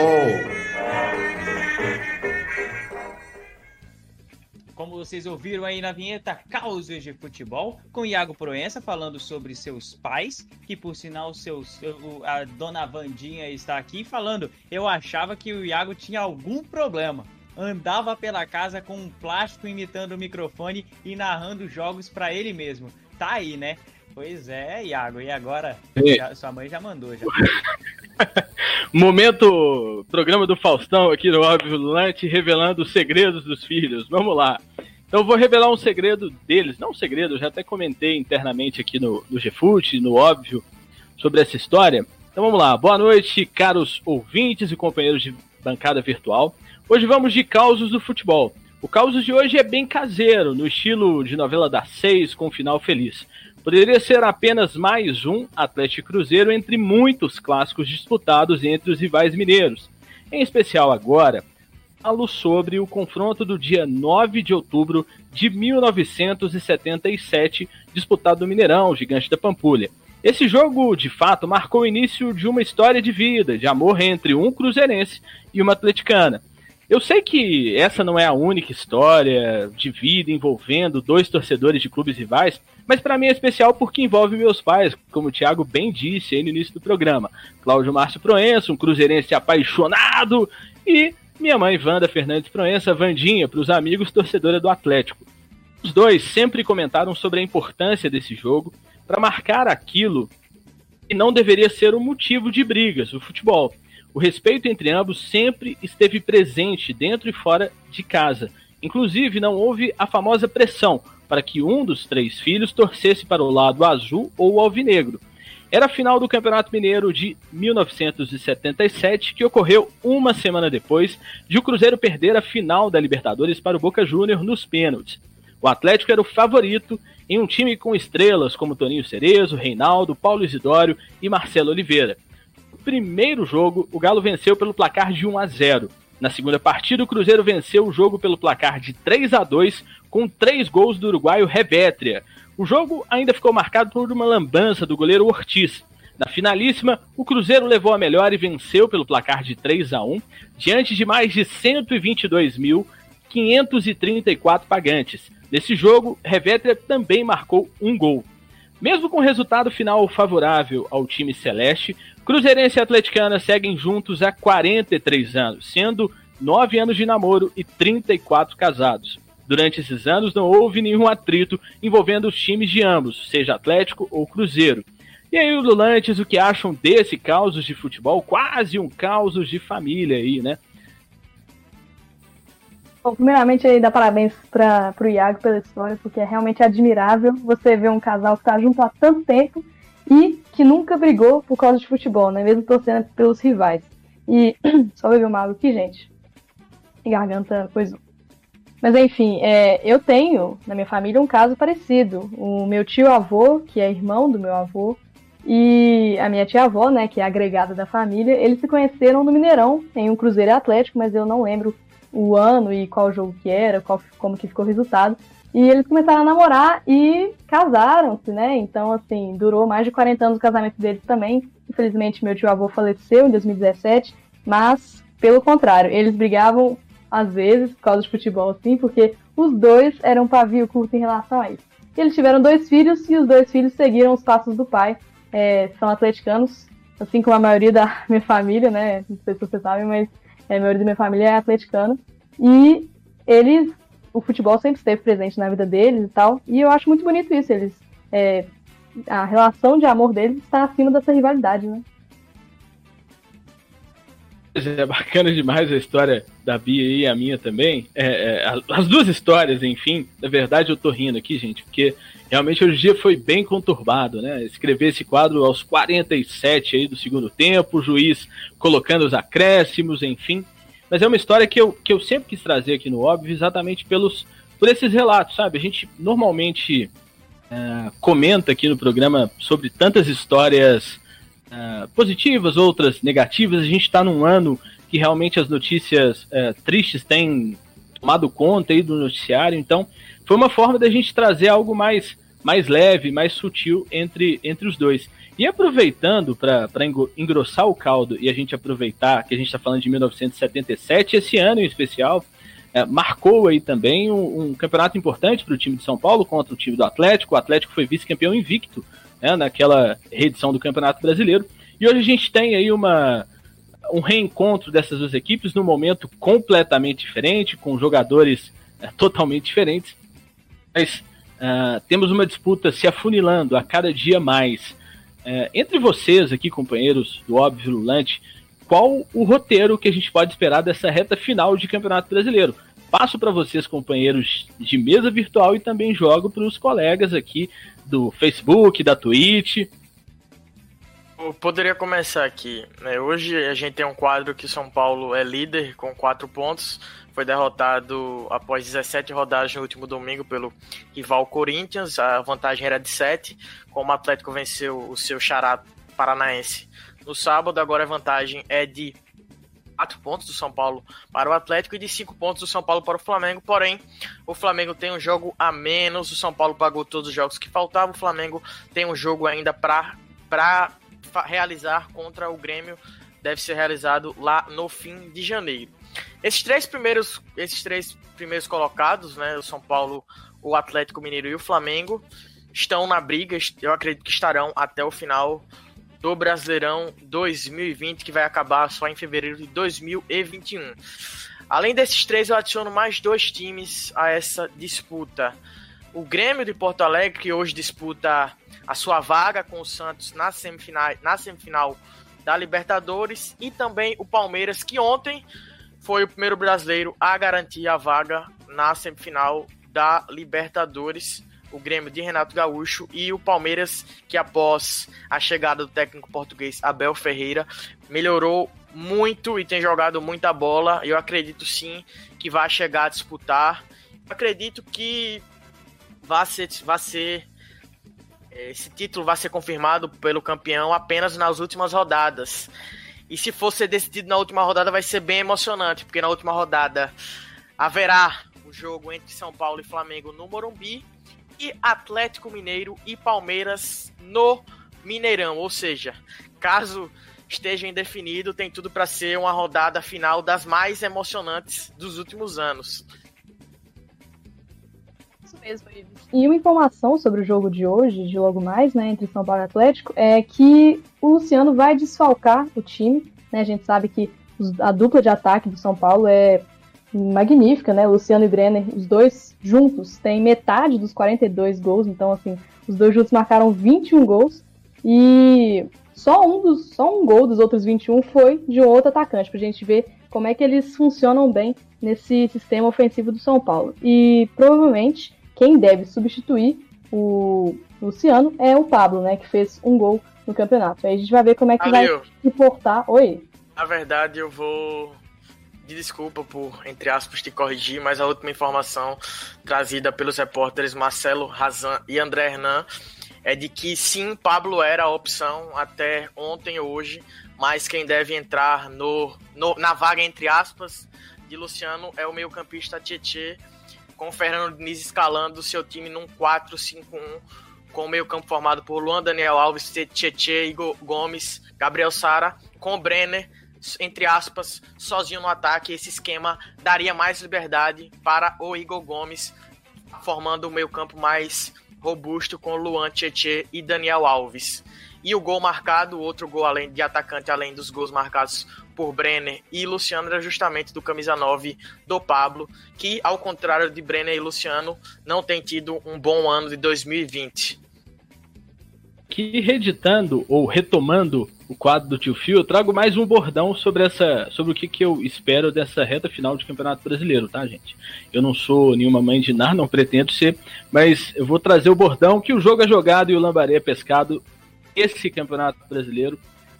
Como vocês ouviram aí na vinheta, Causos de Futebol, com Iago Proença falando sobre seus pais, que por sinal seus, a dona Vandinha está aqui falando. Eu achava que o Iago tinha algum problema. Andava pela casa com um plástico imitando o microfone e narrando jogos para ele mesmo. Tá aí, né? Pois é, Iago. E agora? Já, sua mãe já mandou já. Momento programa do Faustão aqui no Óbvio Lulante revelando os segredos dos filhos. Vamos lá. Então eu vou revelar um segredo deles, não um segredo, eu já até comentei internamente aqui no, no GFUT, no Óbvio, sobre essa história. Então vamos lá. Boa noite, caros ouvintes e companheiros de bancada virtual. Hoje vamos de causos do futebol. O causos de hoje é bem caseiro, no estilo de novela das seis com final feliz. Poderia ser apenas mais um Atlético Cruzeiro entre muitos clássicos disputados entre os rivais mineiros. Em especial agora, falo sobre o confronto do dia 9 de outubro de 1977, disputado no Mineirão, Gigante da Pampulha. Esse jogo, de fato, marcou o início de uma história de vida, de amor entre um cruzeirense e uma atleticana. Eu sei que essa não é a única história de vida envolvendo dois torcedores de clubes rivais, mas para mim é especial porque envolve meus pais, como o Thiago bem disse aí no início do programa. Cláudio Márcio Proença, um cruzeirense apaixonado, e minha mãe Wanda Fernandes Proença, Vandinha, para os amigos torcedora do Atlético. Os dois sempre comentaram sobre a importância desse jogo para marcar aquilo que não deveria ser um motivo de brigas, o futebol. O respeito entre ambos sempre esteve presente dentro e fora de casa. Inclusive, não houve a famosa pressão para que um dos três filhos torcesse para o lado azul ou alvinegro. Era a final do Campeonato Mineiro de 1977, que ocorreu uma semana depois de o Cruzeiro perder a final da Libertadores para o Boca Júnior nos pênaltis. O Atlético era o favorito em um time com estrelas como Toninho Cerezo, Reinaldo, Paulo Isidório e Marcelo Oliveira primeiro jogo, o Galo venceu pelo placar de 1 a 0. Na segunda partida, o Cruzeiro venceu o jogo pelo placar de 3 a 2, com três gols do uruguaio Revétria. O jogo ainda ficou marcado por uma lambança do goleiro Ortiz. Na finalíssima, o Cruzeiro levou a melhor e venceu pelo placar de 3 a 1, diante de mais de 122.534 pagantes. Nesse jogo, Revétria também marcou um gol. Mesmo com resultado final favorável ao time celeste, Cruzeirense e Atleticana seguem juntos há 43 anos, sendo 9 anos de namoro e 34 casados. Durante esses anos não houve nenhum atrito envolvendo os times de ambos, seja Atlético ou Cruzeiro. E aí, Lulantes, o que acham desse caos de futebol? Quase um caos de família aí, né? Bom, primeiramente, aí, dá parabéns para o Iago pela história, porque é realmente admirável você ver um casal que está junto há tanto tempo e que nunca brigou por causa de futebol, né? Mesmo torcendo pelos rivais. E só beber uma água aqui, gente. E garganta coisou. Mas enfim, é, eu tenho na minha família um caso parecido. O meu tio-avô, que é irmão do meu avô, e a minha tia-avó, né, que é agregada da família, eles se conheceram no Mineirão, em um Cruzeiro Atlético, mas eu não lembro o ano e qual jogo que era, qual, como que ficou o resultado. E eles começaram a namorar e casaram-se, né? Então, assim, durou mais de 40 anos o casamento deles também. Infelizmente, meu tio-avô faleceu em 2017, mas, pelo contrário, eles brigavam às vezes por causa de futebol, assim, porque os dois eram pavio curto em relação a isso. E eles tiveram dois filhos e os dois filhos seguiram os passos do pai, é, são atleticanos, assim como a maioria da minha família, né? Não sei se vocês sabem, mas é, maioria da minha família é atleticana. E eles o futebol sempre esteve presente na vida deles e tal. E eu acho muito bonito isso, eles é, a relação de amor deles está acima dessa rivalidade, né? É bacana demais a história da Bia e a minha também. É, é, as duas histórias, enfim. Na verdade, eu tô rindo aqui, gente, porque realmente hoje o dia foi bem conturbado, né? Escrever esse quadro aos 47 aí do segundo tempo, o juiz colocando os acréscimos, enfim. Mas é uma história que eu, que eu sempre quis trazer aqui no óbvio, exatamente pelos por esses relatos, sabe? A gente normalmente é, comenta aqui no programa sobre tantas histórias é, positivas, outras negativas. A gente está num ano que realmente as notícias é, tristes têm tomado conta aí do noticiário, então foi uma forma da gente trazer algo mais, mais leve, mais sutil entre, entre os dois. E aproveitando para engrossar o caldo e a gente aproveitar que a gente está falando de 1977, esse ano em especial, é, marcou aí também um, um campeonato importante para o time de São Paulo contra o time do Atlético. O Atlético foi vice-campeão invicto né, naquela reedição do Campeonato Brasileiro. E hoje a gente tem aí uma, um reencontro dessas duas equipes num momento completamente diferente, com jogadores é, totalmente diferentes. Mas uh, temos uma disputa se afunilando a cada dia mais. É, entre vocês aqui, companheiros do Óbvio Lulante, qual o roteiro que a gente pode esperar dessa reta final de Campeonato Brasileiro? Passo para vocês, companheiros de mesa virtual, e também jogo para os colegas aqui do Facebook, da Twitch. Eu poderia começar aqui. Né? Hoje a gente tem um quadro que São Paulo é líder com quatro pontos. Foi derrotado após 17 rodadas no último domingo pelo rival Corinthians. A vantagem era de 7. Como o Atlético venceu o seu xará paranaense no sábado, agora a vantagem é de 4 pontos do São Paulo para o Atlético e de 5 pontos do São Paulo para o Flamengo. Porém, o Flamengo tem um jogo a menos. O São Paulo pagou todos os jogos que faltavam. O Flamengo tem um jogo ainda para realizar contra o Grêmio. Deve ser realizado lá no fim de janeiro. Esses três primeiros, esses três primeiros colocados, né, o São Paulo, o Atlético Mineiro e o Flamengo, estão na briga. Eu acredito que estarão até o final do Brasileirão 2020, que vai acabar só em fevereiro de 2021. Além desses três, eu adiciono mais dois times a essa disputa. O Grêmio de Porto Alegre, que hoje disputa a sua vaga com o Santos na semifinal, na semifinal da Libertadores, e também o Palmeiras, que ontem foi o primeiro brasileiro a garantir a vaga na semifinal da Libertadores o Grêmio de Renato Gaúcho e o Palmeiras, que após a chegada do técnico português Abel Ferreira, melhorou muito e tem jogado muita bola. Eu acredito sim que vai chegar a disputar. acredito que vai ser, vai ser esse título vai ser confirmado pelo campeão apenas nas últimas rodadas. E se for ser decidido na última rodada, vai ser bem emocionante, porque na última rodada haverá o jogo entre São Paulo e Flamengo no Morumbi e Atlético Mineiro e Palmeiras no Mineirão. Ou seja, caso esteja indefinido, tem tudo para ser uma rodada final das mais emocionantes dos últimos anos. Isso mesmo, E uma informação sobre o jogo de hoje, de logo mais, né, entre São Paulo e Atlético, é que o Luciano vai desfalcar o time. Né? A gente sabe que a dupla de ataque do São Paulo é magnífica, né? Luciano e Brenner, os dois juntos, têm metade dos 42 gols, então, assim, os dois juntos marcaram 21 gols e só um, dos, só um gol dos outros 21 foi de um outro atacante, pra gente ver como é que eles funcionam bem nesse sistema ofensivo do São Paulo. E provavelmente quem deve substituir o Luciano é o Pablo, né? Que fez um gol no campeonato. Aí a gente vai ver como é que Valeu. vai se portar. Oi. Na verdade, eu vou de desculpa por, entre aspas, te corrigir, mas a última informação trazida pelos repórteres Marcelo Razan e André Hernan é de que sim, Pablo era a opção até ontem hoje, mas quem deve entrar no, no na vaga, entre aspas, de Luciano é o meio-campista Tietê, com o Fernando Diniz escalando seu time num 4-5-1, com o meio-campo formado por Luan Daniel Alves, Tietê, Igor Gomes, Gabriel Sara, com o Brenner entre aspas, sozinho no ataque. Esse esquema daria mais liberdade para o Igor Gomes, formando o meio-campo mais robusto com Luan Tietê e Daniel Alves. E o gol marcado, outro gol além de atacante, além dos gols marcados por Brenner e Luciano, era justamente do camisa 9 do Pablo, que, ao contrário de Brenner e Luciano, não tem tido um bom ano de 2020. Que reeditando ou retomando o quadro do Tio Fio, eu trago mais um bordão sobre essa, sobre o que, que eu espero dessa reta final de Campeonato Brasileiro, tá, gente? Eu não sou nenhuma mãe de nada, não pretendo ser, mas eu vou trazer o bordão que o jogo é jogado e o lambaré é pescado. Esse Campeonato Brasileiro,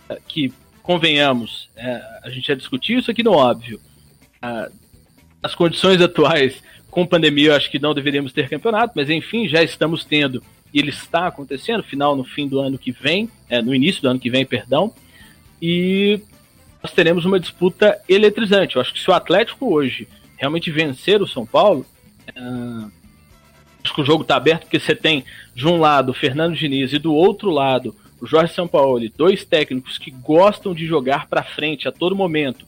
eh, que convenhamos, é, a gente já discutiu isso aqui no óbvio. Ah, as condições atuais com pandemia, eu acho que não deveríamos ter campeonato, mas enfim, já estamos tendo e ele está acontecendo, final no fim do ano que vem, é, no início do ano que vem, perdão, e nós teremos uma disputa eletrizante. Eu acho que se o Atlético hoje realmente vencer o São Paulo, é, acho que o jogo está aberto porque você tem de um lado o Fernando Diniz e do outro lado o Jorge Sampaoli, dois técnicos que gostam de jogar para frente a todo momento.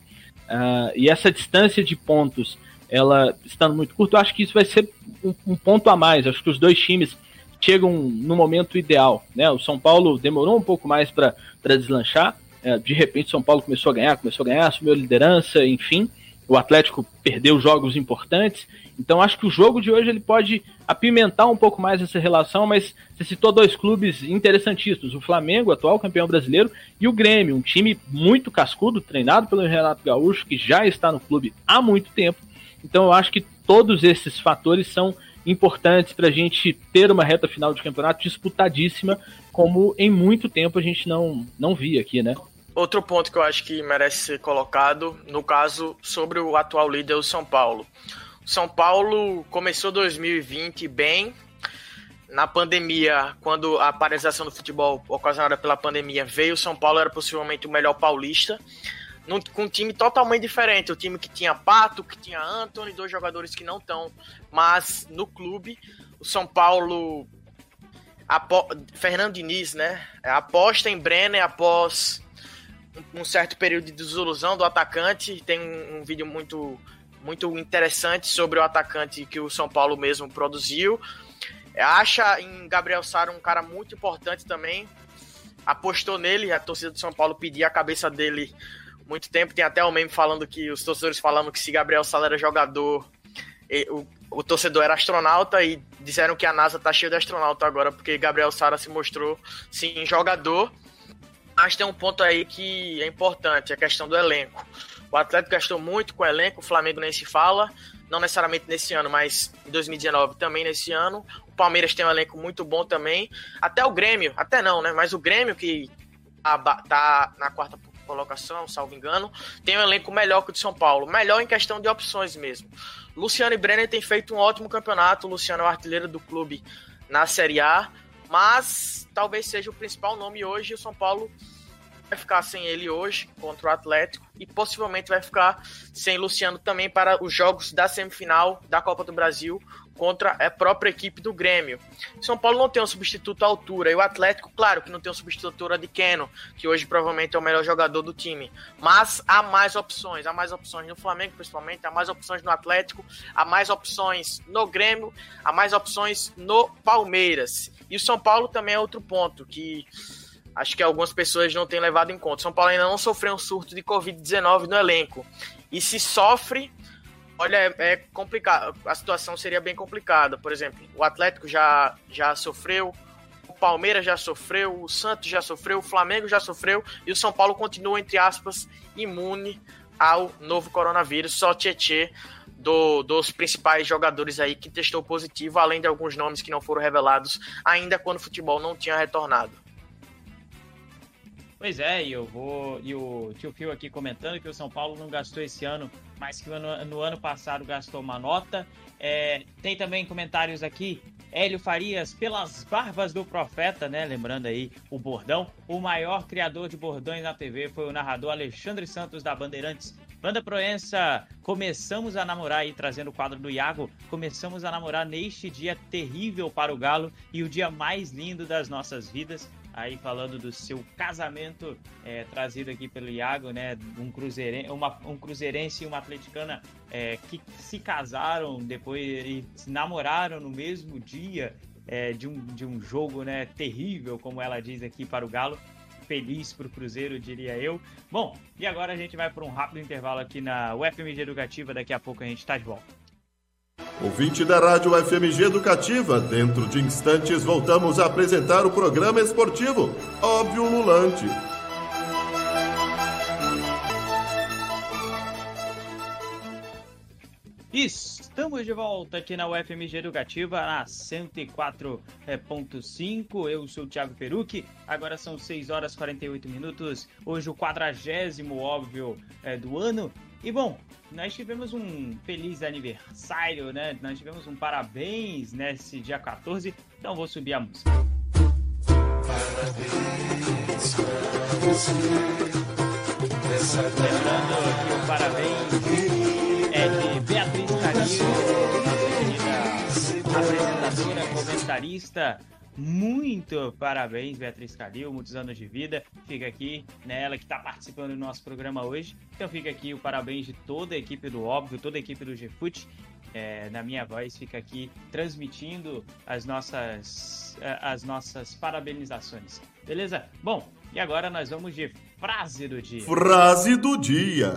Uh, e essa distância de pontos, ela estando muito curta, eu acho que isso vai ser um, um ponto a mais. Eu acho que os dois times chegam no momento ideal. Né? O São Paulo demorou um pouco mais para deslanchar. É, de repente, São Paulo começou a ganhar, começou a ganhar, assumiu a liderança, enfim. O Atlético perdeu jogos importantes. Então, acho que o jogo de hoje ele pode apimentar um pouco mais essa relação. Mas você citou dois clubes interessantíssimos: o Flamengo, atual campeão brasileiro, e o Grêmio, um time muito cascudo, treinado pelo Renato Gaúcho, que já está no clube há muito tempo. Então, eu acho que todos esses fatores são importantes para a gente ter uma reta final de campeonato disputadíssima, como em muito tempo a gente não, não via aqui, né? Outro ponto que eu acho que merece ser colocado, no caso, sobre o atual líder, o São Paulo. O São Paulo começou 2020 bem. Na pandemia, quando a paralisação do futebol ocasionada pela pandemia veio, o São Paulo era possivelmente o melhor paulista num, com um time totalmente diferente. O time que tinha Pato, que tinha Anthony, dois jogadores que não estão, mas no clube, o São Paulo. Apo, Fernando Diniz, né? Aposta em Brenner após um, um certo período de desilusão do atacante. Tem um, um vídeo muito, muito interessante sobre o atacante que o São Paulo mesmo produziu. Acha em Gabriel Sara um cara muito importante também. Apostou nele, a torcida do São Paulo pedia a cabeça dele muito tempo. Tem até o um meme falando que os torcedores falando que se Gabriel Sala era jogador, o, o torcedor era astronauta e disseram que a NASA tá cheia de astronauta agora, porque Gabriel Sara se mostrou sim jogador. Mas tem um ponto aí que é importante, a questão do elenco. O Atlético gastou muito com o elenco, o Flamengo nem se fala, não necessariamente nesse ano, mas em 2019 também nesse ano. O Palmeiras tem um elenco muito bom também. Até o Grêmio, até não, né? Mas o Grêmio que tá, tá na quarta colocação, salvo engano, tem um elenco melhor que o de São Paulo. Melhor em questão de opções mesmo. Luciano e Brenner têm feito um ótimo campeonato. Luciano é o artilheiro do clube na Série A, mas talvez seja o principal nome hoje. O São Paulo vai ficar sem ele hoje contra o Atlético e possivelmente vai ficar sem Luciano também para os jogos da semifinal da Copa do Brasil contra a própria equipe do Grêmio. São Paulo não tem um substituto à altura, e o Atlético, claro que não tem um substituto à altura de Keno, que hoje provavelmente é o melhor jogador do time, mas há mais opções, há mais opções no Flamengo principalmente, há mais opções no Atlético, há mais opções no Grêmio, há mais opções no Palmeiras. E o São Paulo também é outro ponto que acho que algumas pessoas não têm levado em conta. São Paulo ainda não sofreu um surto de Covid-19 no elenco. E se sofre, Olha, é, é, complicado. A situação seria bem complicada. Por exemplo, o Atlético já, já sofreu, o Palmeiras já sofreu, o Santos já sofreu, o Flamengo já sofreu e o São Paulo continua, entre aspas, imune ao novo coronavírus. Só Tietê do, dos principais jogadores aí que testou positivo, além de alguns nomes que não foram revelados ainda quando o futebol não tinha retornado. Pois é, e eu vou. E o tio Fio aqui comentando que o São Paulo não gastou esse ano, mas que no, no ano passado gastou uma nota. É, tem também comentários aqui. Hélio Farias, pelas barbas do profeta, né? Lembrando aí o bordão. O maior criador de bordões na TV foi o narrador Alexandre Santos da Bandeirantes. Banda Proença, começamos a namorar aí, trazendo o quadro do Iago. Começamos a namorar neste dia terrível para o Galo e o dia mais lindo das nossas vidas aí falando do seu casamento é, trazido aqui pelo Iago, né? Um, cruzeire, uma, um cruzeirense e uma atleticana é, que se casaram depois e se namoraram no mesmo dia é, de, um, de um jogo né, terrível, como ela diz aqui para o Galo. Feliz para o Cruzeiro, diria eu. Bom, e agora a gente vai para um rápido intervalo aqui na UFMG Educativa. Daqui a pouco a gente está de volta. Ouvinte da Rádio FMG Educativa, dentro de instantes voltamos a apresentar o programa esportivo Óbvio Lulante. Estamos de volta aqui na UFMG Educativa, na 104.5. Eu sou o Thiago Perucci. Agora são 6 horas e 48 minutos. Hoje, o quadragésimo, óbvio, é, do ano. E bom, nós tivemos um feliz aniversário, né? Nós tivemos um parabéns nesse dia 14, então vou subir a música. Parabéns pra você. Lembrando que o parabéns é de Beatriz Calil, apresentadora, comentarista muito parabéns, Beatriz Calil, muitos anos de vida. Fica aqui, né, ela que está participando do nosso programa hoje. Então fica aqui o parabéns de toda a equipe do Óbvio, toda a equipe do GFUT. É, na minha voz, fica aqui transmitindo as nossas, as nossas parabenizações. Beleza? Bom, e agora nós vamos de frase do dia. Frase do dia.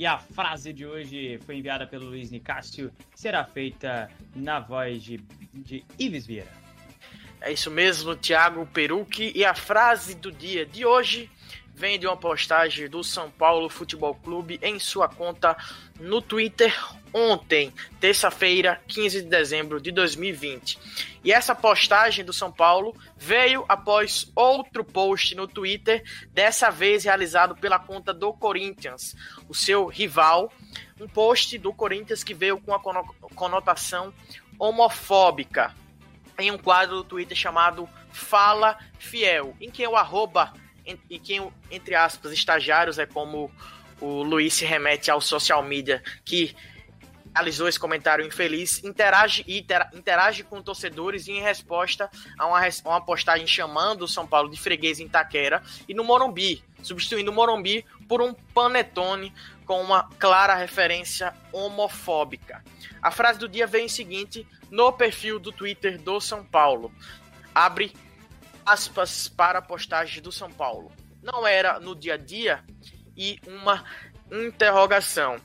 E a frase de hoje foi enviada pelo Luiz Nicásio, será feita na voz de, de Ives Vieira. É isso mesmo, Thiago Perucci. E a frase do dia de hoje vem de uma postagem do São Paulo Futebol Clube em sua conta no Twitter ontem, terça-feira, 15 de dezembro de 2020. E essa postagem do São Paulo veio após outro post no Twitter, dessa vez realizado pela conta do Corinthians, o seu rival. Um post do Corinthians que veio com a conotação homofóbica em um quadro do Twitter chamado Fala Fiel, em que o arroba, e quem, entre aspas, estagiários é como o Luiz se remete ao social media que realizou esse comentário infeliz, interage interage com torcedores em resposta a uma, uma postagem chamando o São Paulo de freguês em Taquera e no Morumbi, substituindo o Morumbi por um panetone com uma clara referência homofóbica. A frase do dia vem em seguinte no perfil do Twitter do São Paulo. Abre aspas para a postagem do São Paulo. Não era no dia a dia e uma interrogação.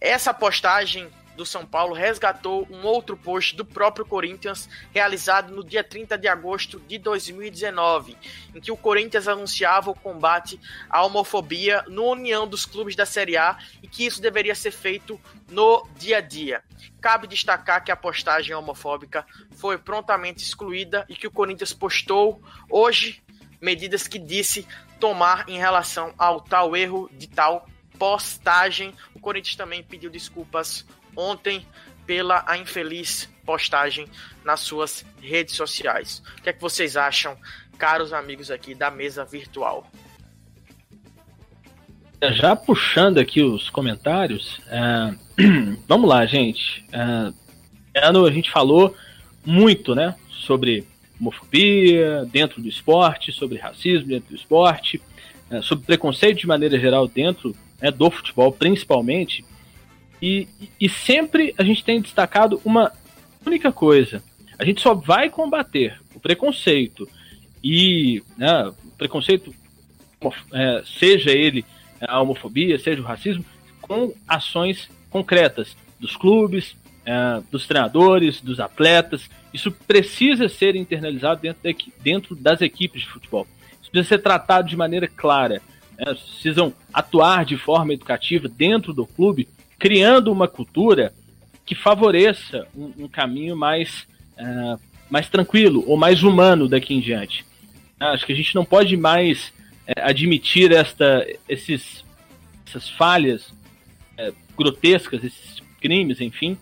Essa postagem do São Paulo resgatou um outro post do próprio Corinthians realizado no dia 30 de agosto de 2019, em que o Corinthians anunciava o combate à homofobia no União dos Clubes da Série A e que isso deveria ser feito no dia a dia. Cabe destacar que a postagem homofóbica foi prontamente excluída e que o Corinthians postou hoje medidas que disse tomar em relação ao tal erro de tal postagem. O Corinthians também pediu desculpas ontem pela a infeliz postagem nas suas redes sociais. O que é que vocês acham, caros amigos aqui da mesa virtual? É, já puxando aqui os comentários, é... vamos lá, gente. É... Ano a gente falou muito, né, sobre homofobia dentro do esporte, sobre racismo dentro do esporte, é, sobre preconceito de maneira geral dentro né, do futebol, principalmente. E, e sempre a gente tem destacado uma única coisa: a gente só vai combater o preconceito e né, preconceito, é, seja ele a homofobia, seja o racismo, com ações concretas dos clubes, é, dos treinadores, dos atletas. Isso precisa ser internalizado dentro, de, dentro das equipes de futebol. Isso precisa ser tratado de maneira clara. Né? Precisam atuar de forma educativa dentro do clube criando uma cultura que favoreça um, um caminho mais, uh, mais tranquilo ou mais humano daqui em diante. Uh, acho que a gente não pode mais uh, admitir esta, esses, essas falhas é, grotescas, esses crimes, enfim.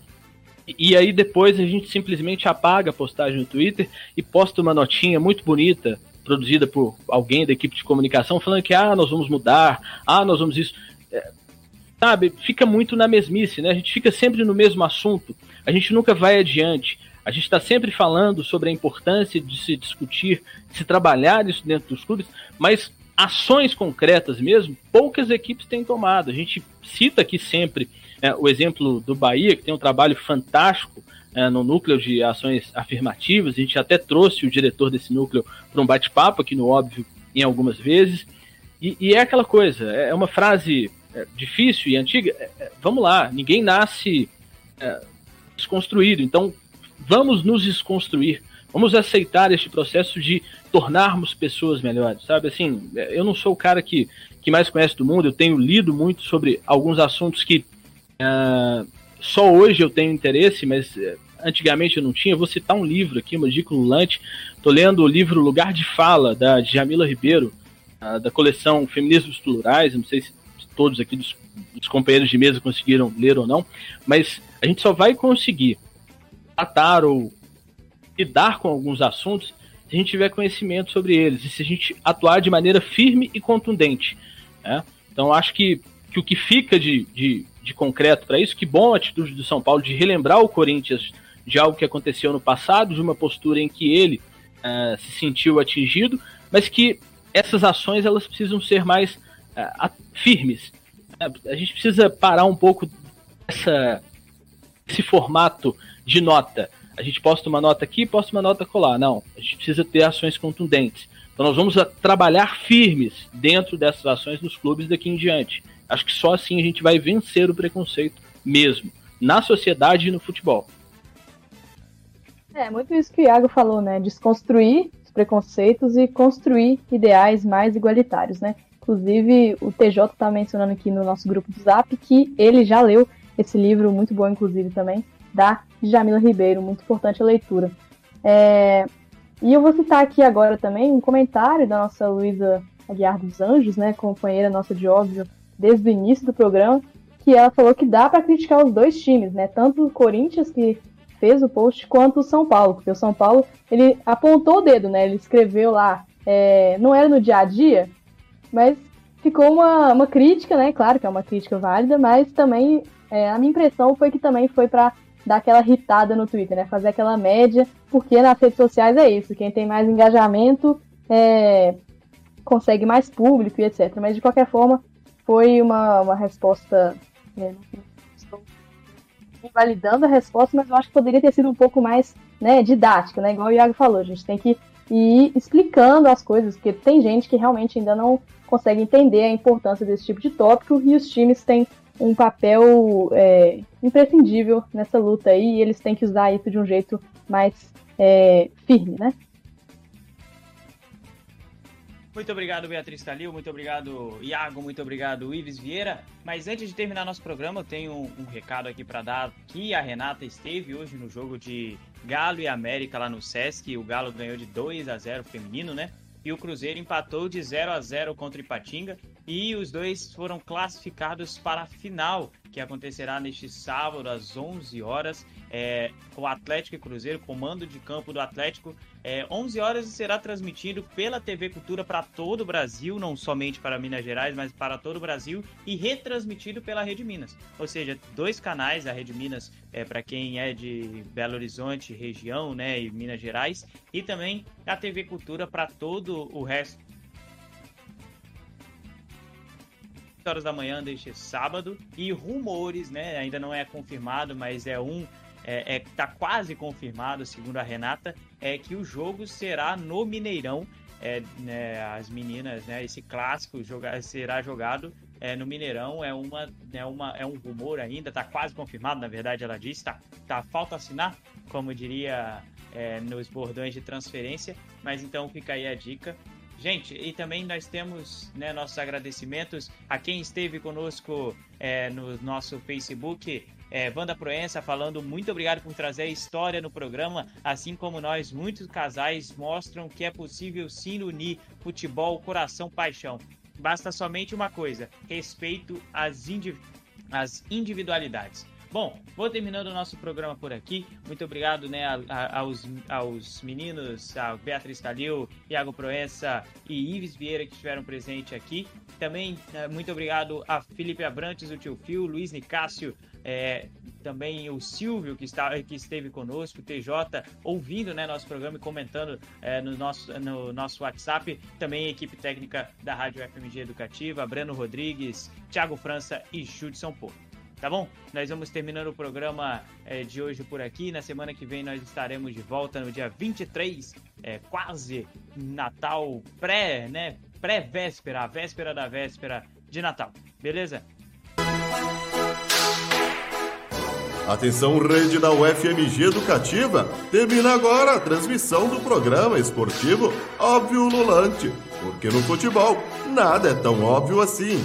E, aí depois a gente simplesmente apaga a postagem no Twitter e posta uma notinha muito bonita produzida por alguém da equipe de comunicação falando que ah, nós vamos mudar, ah, nós vamos isso. É, sabe, fica muito na mesmice, né? A gente fica sempre no mesmo assunto, a gente nunca vai adiante. A gente está sempre falando sobre a importância de se discutir, de se trabalhar isso dentro dos clubes, mas ações concretas mesmo, poucas equipes têm tomado. A gente cita aqui sempre é, o exemplo do Bahia, que tem um trabalho fantástico é, no núcleo de ações afirmativas. A gente até trouxe o diretor desse núcleo para um bate-papo aqui no Óbvio em algumas vezes. E, e, é aquela coisa, é uma frase difícil e antiga, é, é, vamos lá, ninguém nasce é, desconstruído, então vamos nos desconstruir, vamos aceitar este processo de tornarmos pessoas melhores, sabe? Assim, eu não sou o cara que, que mais conhece do mundo, eu tenho lido muito sobre alguns assuntos que só hoje eu tenho interesse, mas antigamente eu não tinha. Vou citar um livro aqui, uma dica lulante. Estou lendo o livro Lugar de Fala, da Jamila Ribeiro, uh, da coleção Feminismos Plurais. Não sei se todos aqui dos, dos companheiros de mesa conseguiram ler ou não, mas a gente só vai conseguir tratar ou lidar com alguns assuntos se a gente tiver conhecimento sobre eles e se a gente atuar de maneira firme e contundente. Né? Então, acho que, que o que fica de, de, de concreto para isso, que bom a atitude do São Paulo de relembrar o Corinthians de algo que aconteceu no passado, de uma postura em que ele uh, se sentiu atingido, mas que essas ações elas precisam ser mais firmes. Uh, a gente precisa parar um pouco dessa, esse formato de nota a gente posta uma nota aqui, posta uma nota colar. Não, a gente precisa ter ações contundentes. Então nós vamos trabalhar firmes dentro dessas ações nos clubes daqui em diante. Acho que só assim a gente vai vencer o preconceito mesmo, na sociedade e no futebol. É, muito isso que o Iago falou, né? Desconstruir os preconceitos e construir ideais mais igualitários, né? Inclusive, o TJ está mencionando aqui no nosso grupo do Zap que ele já leu esse livro, muito bom, inclusive, também, da Jamila Ribeiro, muito importante a leitura. É, e eu vou citar aqui agora também um comentário da nossa Luísa Aguiar dos Anjos, né, companheira nossa de óbvio desde o início do programa, que ela falou que dá para criticar os dois times, né, tanto o Corinthians que fez o post quanto o São Paulo, porque o São Paulo ele apontou o dedo, né, ele escreveu lá, é, não era no dia a dia, mas ficou uma, uma crítica, né, claro que é uma crítica válida, mas também é, a minha impressão foi que também foi para dar aquela irritada no Twitter, né? Fazer aquela média, porque nas redes sociais é isso. Quem tem mais engajamento é, consegue mais público e etc. Mas de qualquer forma, foi uma, uma resposta. Né? Estou invalidando a resposta, mas eu acho que poderia ter sido um pouco mais né, didática, né? Igual o Iago falou, a gente tem que ir explicando as coisas, porque tem gente que realmente ainda não consegue entender a importância desse tipo de tópico e os times têm um papel é, imprescindível nessa luta aí, e eles têm que usar isso de um jeito mais é, firme, né? Muito obrigado, Beatriz Calil. Muito obrigado, Iago. Muito obrigado, Ives Vieira. Mas antes de terminar nosso programa, eu tenho um, recado aqui para dar. Que a Renata esteve hoje no jogo de Galo e América lá no Sesc. O Galo ganhou de 2 a 0 feminino, né? E o Cruzeiro empatou de 0 a 0 contra o Ipatinga. E os dois foram classificados para a final que acontecerá neste sábado às 11 horas. É, o Atlético e Cruzeiro, comando de campo do Atlético. É, 11 horas será transmitido pela TV Cultura para todo o Brasil, não somente para Minas Gerais, mas para todo o Brasil e retransmitido pela Rede Minas. Ou seja, dois canais, a Rede Minas é para quem é de Belo Horizonte, região, né, e Minas Gerais, e também a TV Cultura para todo o resto horas da manhã deste sábado e rumores, né, ainda não é confirmado, mas é um é, é tá quase confirmado, segundo a Renata, é que o jogo será no Mineirão. É, né, as meninas, né, esse clássico jogar, será jogado é, no Mineirão é uma, é uma é um rumor ainda, tá quase confirmado, na verdade ela disse, tá, tá falta assinar, como diria é, nos bordões de transferência, mas então fica aí a dica. Gente, e também nós temos né, nossos agradecimentos a quem esteve conosco é, no nosso Facebook. É, Wanda Proença falando muito obrigado por trazer a história no programa, assim como nós, muitos casais mostram que é possível sim unir futebol, coração, paixão. Basta somente uma coisa: respeito às, indiv às individualidades. Bom, vou terminando o nosso programa por aqui. Muito obrigado né, a, a, aos, aos meninos, a Beatriz Calil, Iago Proença e Ives Vieira que estiveram presentes aqui. Também é, muito obrigado a Felipe Abrantes, o tio Fio, Luiz Nicásio, é, também o Silvio que, está, que esteve conosco, o TJ, ouvindo né, nosso programa e comentando é, no, nosso, no nosso WhatsApp. Também a equipe técnica da Rádio FMG Educativa, Breno Rodrigues, Thiago França e Judson Porto Tá bom? Nós vamos terminando o programa é, de hoje por aqui. Na semana que vem nós estaremos de volta no dia 23, é, eh, quase Natal, pré, né? Pré-véspera, a véspera da véspera de Natal. Beleza? Atenção, rede da UFMG Educativa! Termina agora a transmissão do programa esportivo Óbvio Lulante, porque no futebol nada é tão óbvio assim.